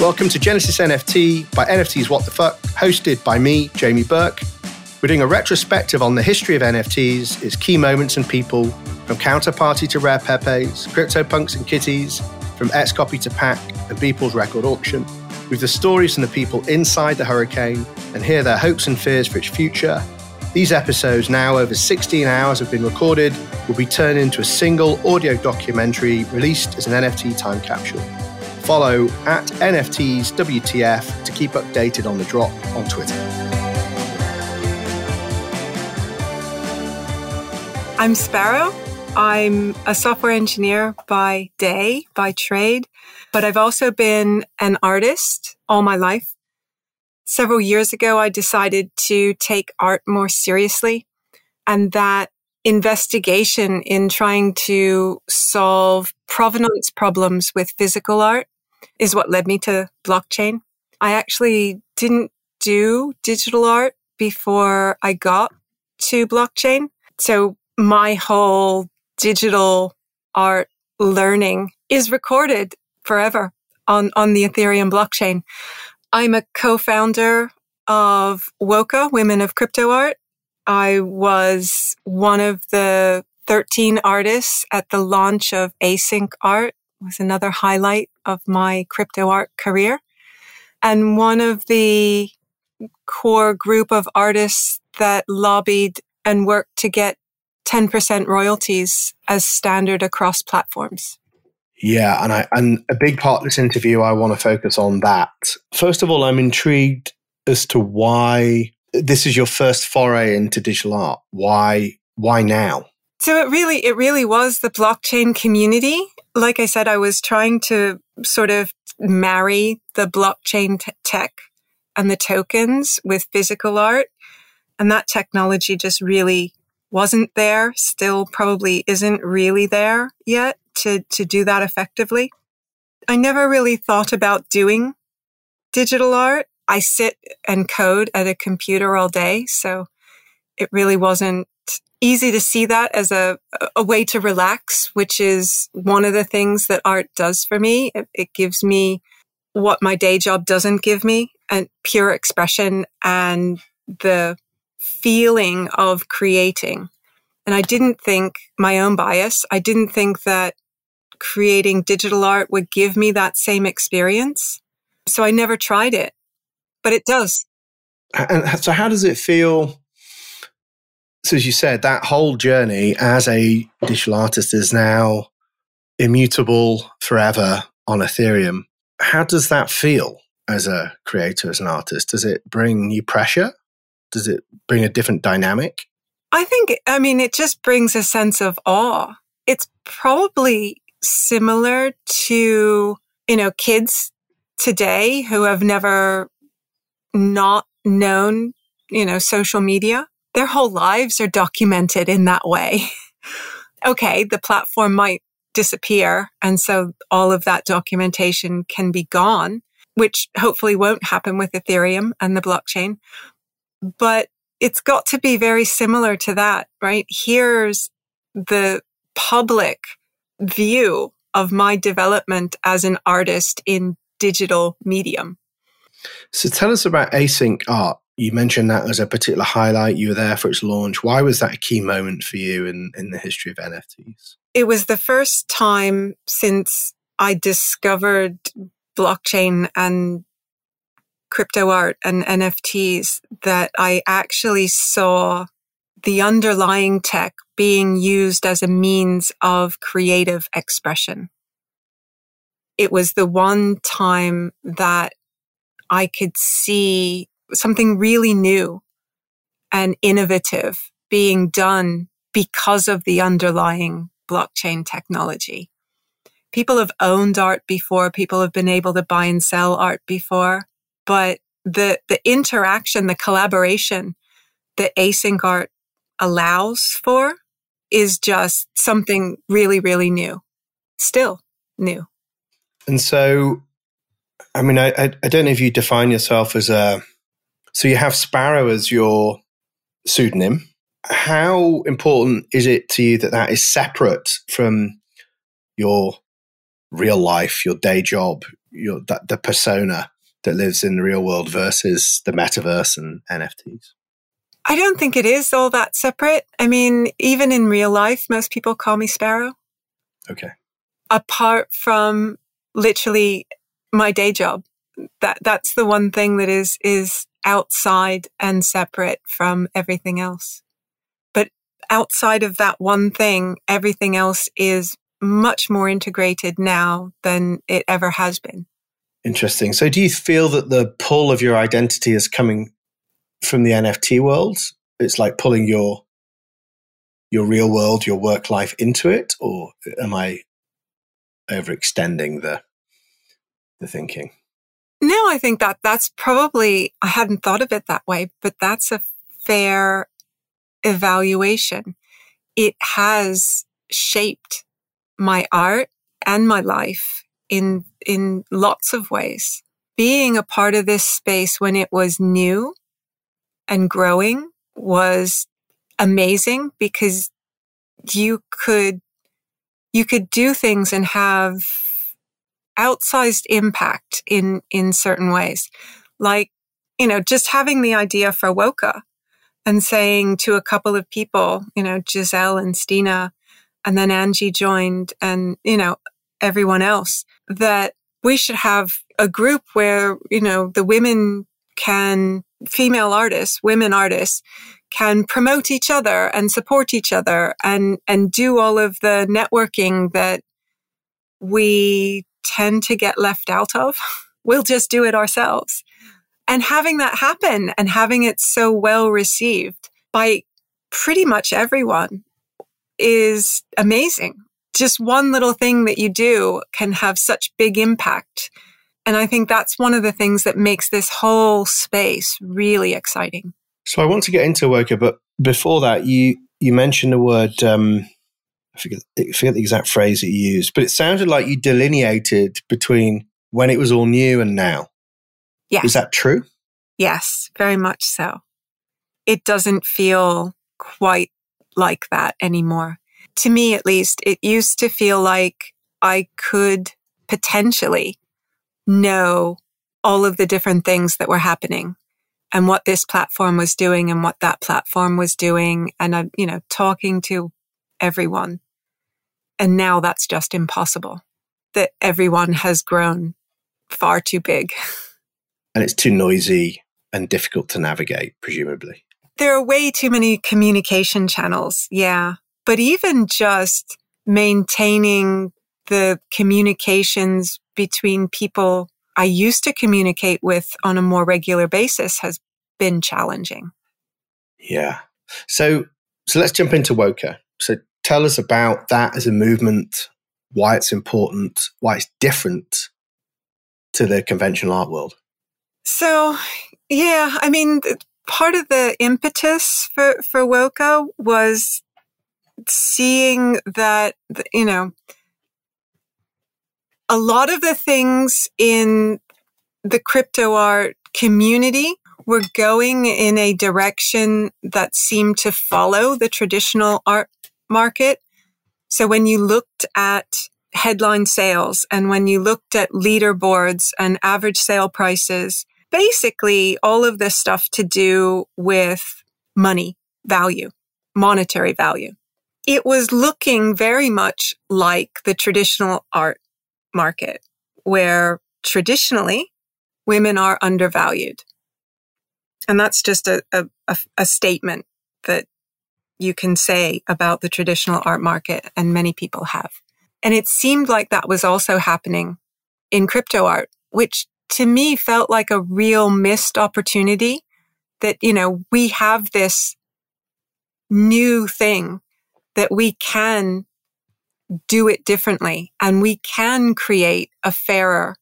Welcome to Genesis NFT by NFTs What the Fuck, hosted by me, Jamie Burke. We're doing a retrospective on the history of NFTs, its key moments and people, from Counterparty to Rare Pepes, CryptoPunks and Kitties, from Xcopy to Pak and Beeple's record auction, with the stories from the people inside the hurricane and hear their hopes and fears for its future. These episodes, now over 16 hours, have been recorded, will be turned into a single audio documentary released as an NFT time capsule. Follow at NFTs WTF to keep updated on the drop on Twitter. I'm Sparrow. I'm a software engineer by day, by trade, but I've also been an artist all my life. Several years ago, I decided to take art more seriously and that investigation in trying to solve provenance problems with physical art is what led me to blockchain. I actually didn't do digital art before I got to blockchain. So my whole digital art learning is recorded forever on, on the Ethereum blockchain. I'm a co-founder of WOCA, Women of Crypto Art. I was one of the 13 artists at the launch of Async Art was another highlight of my crypto art career. And one of the core group of artists that lobbied and worked to get 10% royalties as standard across platforms. Yeah, and I and a big part of this interview I want to focus on that. First of all, I'm intrigued as to why this is your first foray into digital art. Why why now? So it really it really was the blockchain community. Like I said I was trying to sort of marry the blockchain t- tech and the tokens with physical art and that technology just really wasn't there, still probably isn't really there yet to, to do that effectively. I never really thought about doing digital art. I sit and code at a computer all day. So it really wasn't easy to see that as a, a way to relax, which is one of the things that art does for me. It, it gives me what my day job doesn't give me and pure expression and the feeling of creating. And I didn't think my own bias, I didn't think that creating digital art would give me that same experience. So I never tried it, but it does. And so, how does it feel? So, as you said, that whole journey as a digital artist is now immutable forever on Ethereum. How does that feel as a creator, as an artist? Does it bring new pressure? Does it bring a different dynamic? I think, I mean, it just brings a sense of awe. It's probably similar to, you know, kids today who have never not known, you know, social media. Their whole lives are documented in that way. okay, the platform might disappear. And so all of that documentation can be gone, which hopefully won't happen with Ethereum and the blockchain. But it's got to be very similar to that, right? Here's the public view of my development as an artist in digital medium. So tell us about async art. You mentioned that as a particular highlight. You were there for its launch. Why was that a key moment for you in, in the history of NFTs? It was the first time since I discovered blockchain and crypto art and NFTs that I actually saw the underlying tech being used as a means of creative expression. It was the one time that I could see something really new and innovative being done because of the underlying blockchain technology. People have owned art before. People have been able to buy and sell art before, but the, the interaction, the collaboration that async art allows for is just something really, really new. Still new. And so, I mean, I, I, don't know if you define yourself as a, so you have Sparrow as your pseudonym. How important is it to you that that is separate from your real life, your day job, your that the persona that lives in the real world versus the metaverse and NFTs? I don't think it is all that separate. I mean, even in real life, most people call me Sparrow. Okay. Apart from literally my day job, that that's the one thing that is is outside and separate from everything else. But outside of that one thing, everything else is much more integrated now than it ever has been. Interesting. So, do you feel that the pull of your identity is coming from the NFT world? It's like pulling your your real world, your work life into it, or am I overextending the the thinking? No, I think that that's probably I hadn't thought of it that way, but that's a fair evaluation. It has shaped my art and my life in, in lots of ways. Being a part of this space when it was new and growing was amazing because you could, you could do things and have outsized impact in, in certain ways. Like, you know, just having the idea for WOCA and saying to a couple of people, you know, Giselle and Stina, and then Angie joined and, you know, everyone else that we should have a group where, you know, the women can, female artists, women artists can promote each other and support each other and, and do all of the networking that we tend to get left out of. We'll just do it ourselves. And having that happen and having it so well received by pretty much everyone is amazing. Just one little thing that you do can have such big impact. And I think that's one of the things that makes this whole space really exciting. So I want to get into WOCA, but before that, you you mentioned the word um, I forget, I forget the exact phrase that you used, but it sounded like you delineated between when it was all new and now. Yes. Is that true? Yes, very much so. It doesn't feel quite like that anymore. To me, at least, it used to feel like I could potentially know all of the different things that were happening and what this platform was doing and what that platform was doing. And I'm, you know, talking to everyone. And now that's just impossible that everyone has grown far too big. And it's too noisy and difficult to navigate, presumably. There are way too many communication channels. Yeah. But even just maintaining the communications between people I used to communicate with on a more regular basis has been challenging. Yeah. So, so let's jump into WOCA. So tell us about that as a movement, why it's important, why it's different to the conventional art world. So, yeah, I mean, part of the impetus for, for WOCA was seeing that, you know, a lot of the things in the crypto art community were going in a direction that seemed to follow the traditional art market. So when you looked at headline sales and when you looked at leaderboards and average sale prices basically all of this stuff to do with money value, monetary value. It was looking very much like the traditional art market where traditionally women are undervalued. And that's just a, a, a, statement that you can say about the traditional art market, and many people have. And it seemed like that was also happening in crypto art, which to me felt like a real missed opportunity that, you know, we have this new thing that we can do it differently and we can create a fairer,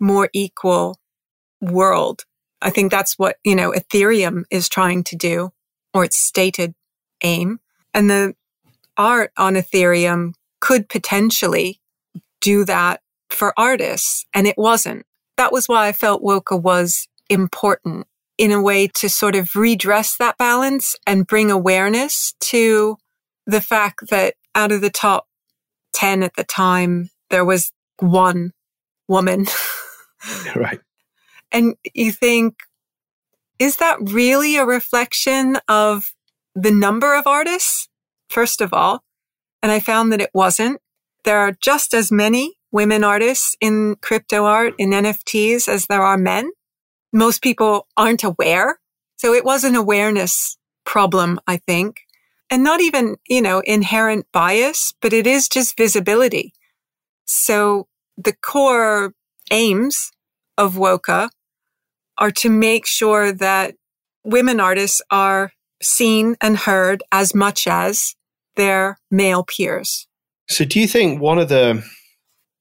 more equal world. I think that's what, you know, Ethereum is trying to do or its stated aim. And the art on Ethereum could potentially do that for artists and it wasn't that was why I felt WOCA was important in a way to sort of redress that balance and bring awareness to the fact that out of the top 10 at the time, there was one woman. right. And you think, is that really a reflection of the number of artists? First of all. And I found that it wasn't. There are just as many women artists in crypto art, in NFTs, as there are men. Most people aren't aware. So it was an awareness problem, I think. And not even, you know, inherent bias, but it is just visibility. So the core aims of WOCA are to make sure that women artists are seen and heard as much as their male peers. So, do you think one of the,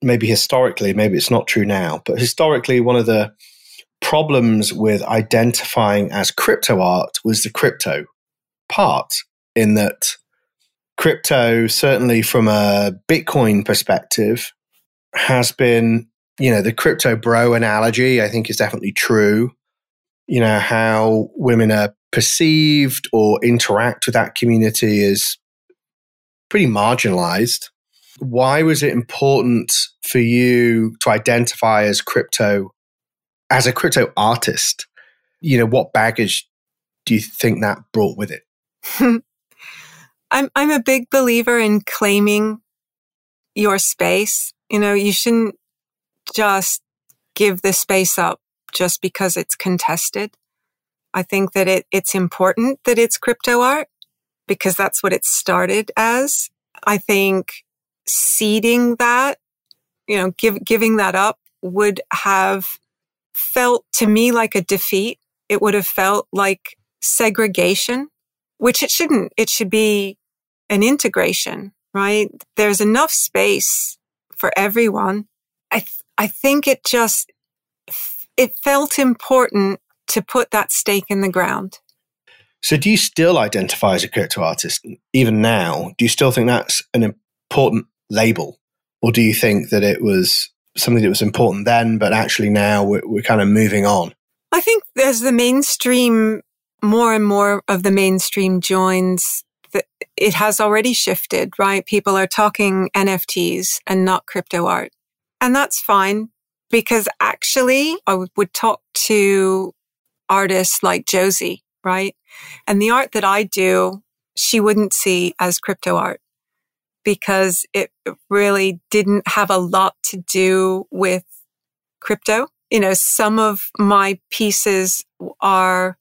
maybe historically, maybe it's not true now, but historically, one of the problems with identifying as crypto art was the crypto part, in that crypto, certainly from a Bitcoin perspective, has been, you know, the crypto bro analogy, I think is definitely true. You know, how women are perceived or interact with that community is pretty marginalized. Why was it important for you to identify as crypto, as a crypto artist? You know, what baggage do you think that brought with it? I'm I'm a big believer in claiming your space. You know, you shouldn't just give the space up just because it's contested. I think that it, it's important that it's crypto art because that's what it started as. I think ceding that, you know, give, giving that up would have felt to me like a defeat. It would have felt like segregation, which it shouldn't. It should be an integration, right? There's enough space for everyone. I, th- I think it just, it felt important to put that stake in the ground. So, do you still identify as a crypto artist even now? Do you still think that's an important label? Or do you think that it was something that was important then, but actually now we're, we're kind of moving on? I think as the mainstream, more and more of the mainstream joins, it has already shifted, right? People are talking NFTs and not crypto art. And that's fine because actually I would talk to artists like Josie, right? And the art that I do, she wouldn't see as crypto art because it really didn't have a lot to do with crypto. You know, some of my pieces are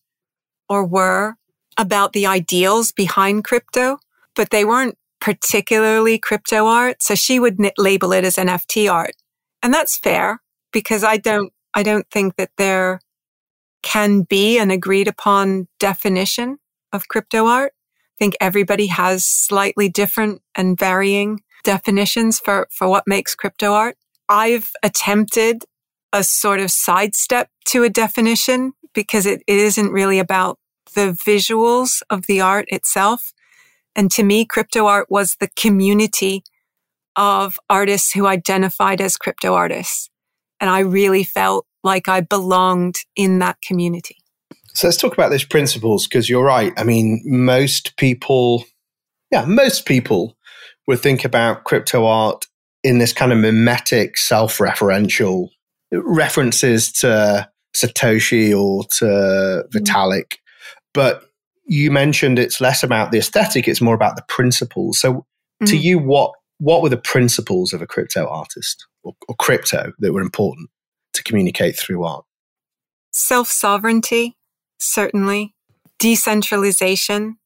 or were about the ideals behind crypto, but they weren't particularly crypto art. So she would label it as NFT art. And that's fair because I don't, I don't think that there can be an agreed upon definition of crypto art. I think everybody has slightly different and varying definitions for, for what makes crypto art. I've attempted a sort of sidestep to a definition because it, it isn't really about the visuals of the art itself. And to me, crypto art was the community of artists who identified as crypto artists. And I really felt like I belonged in that community. So let's talk about those principles because you're right. I mean, most people, yeah, most people would think about crypto art in this kind of mimetic, self referential references to Satoshi or to mm-hmm. Vitalik. Mm. But you mentioned it's less about the aesthetic, it's more about the principles. So mm. to mm-hmm. you, what what were the principles of a crypto artist or, or crypto that were important to communicate through art? Self sovereignty, certainly. Decentralization.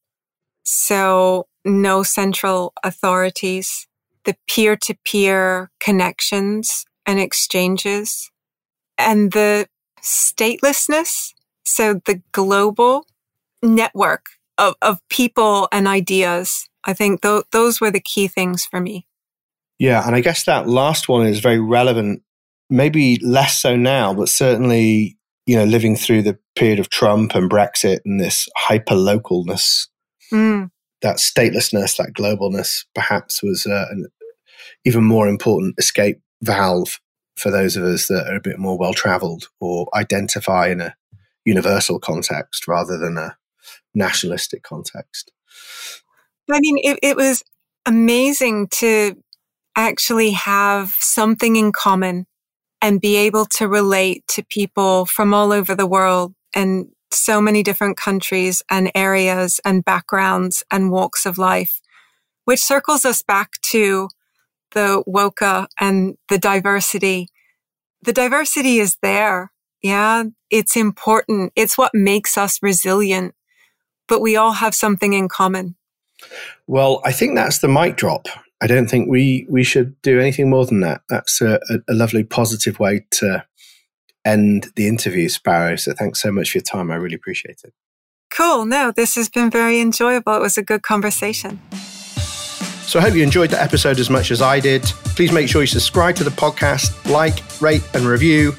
So, no central authorities. The peer to peer connections and exchanges. And the statelessness. So, the global network of, of people and ideas. I think th- those were the key things for me. Yeah. And I guess that last one is very relevant, maybe less so now, but certainly, you know, living through the period of Trump and Brexit and this hyper localness, mm. that statelessness, that globalness perhaps was uh, an even more important escape valve for those of us that are a bit more well traveled or identify in a universal context rather than a nationalistic context. I mean, it, it was amazing to actually have something in common and be able to relate to people from all over the world and so many different countries and areas and backgrounds and walks of life, which circles us back to the WOCA and the diversity. The diversity is there. Yeah. It's important. It's what makes us resilient, but we all have something in common. Well, I think that's the mic drop. I don't think we we should do anything more than that. That's a, a, a lovely, positive way to end the interview, Sparrow. So thanks so much for your time. I really appreciate it. Cool. No, this has been very enjoyable. It was a good conversation. So I hope you enjoyed the episode as much as I did. Please make sure you subscribe to the podcast, like, rate, and review.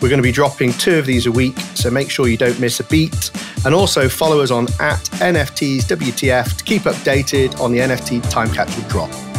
We're going to be dropping two of these a week, so make sure you don't miss a beat. And also follow us on at NFTs WTF to keep updated on the NFT time capsule drop.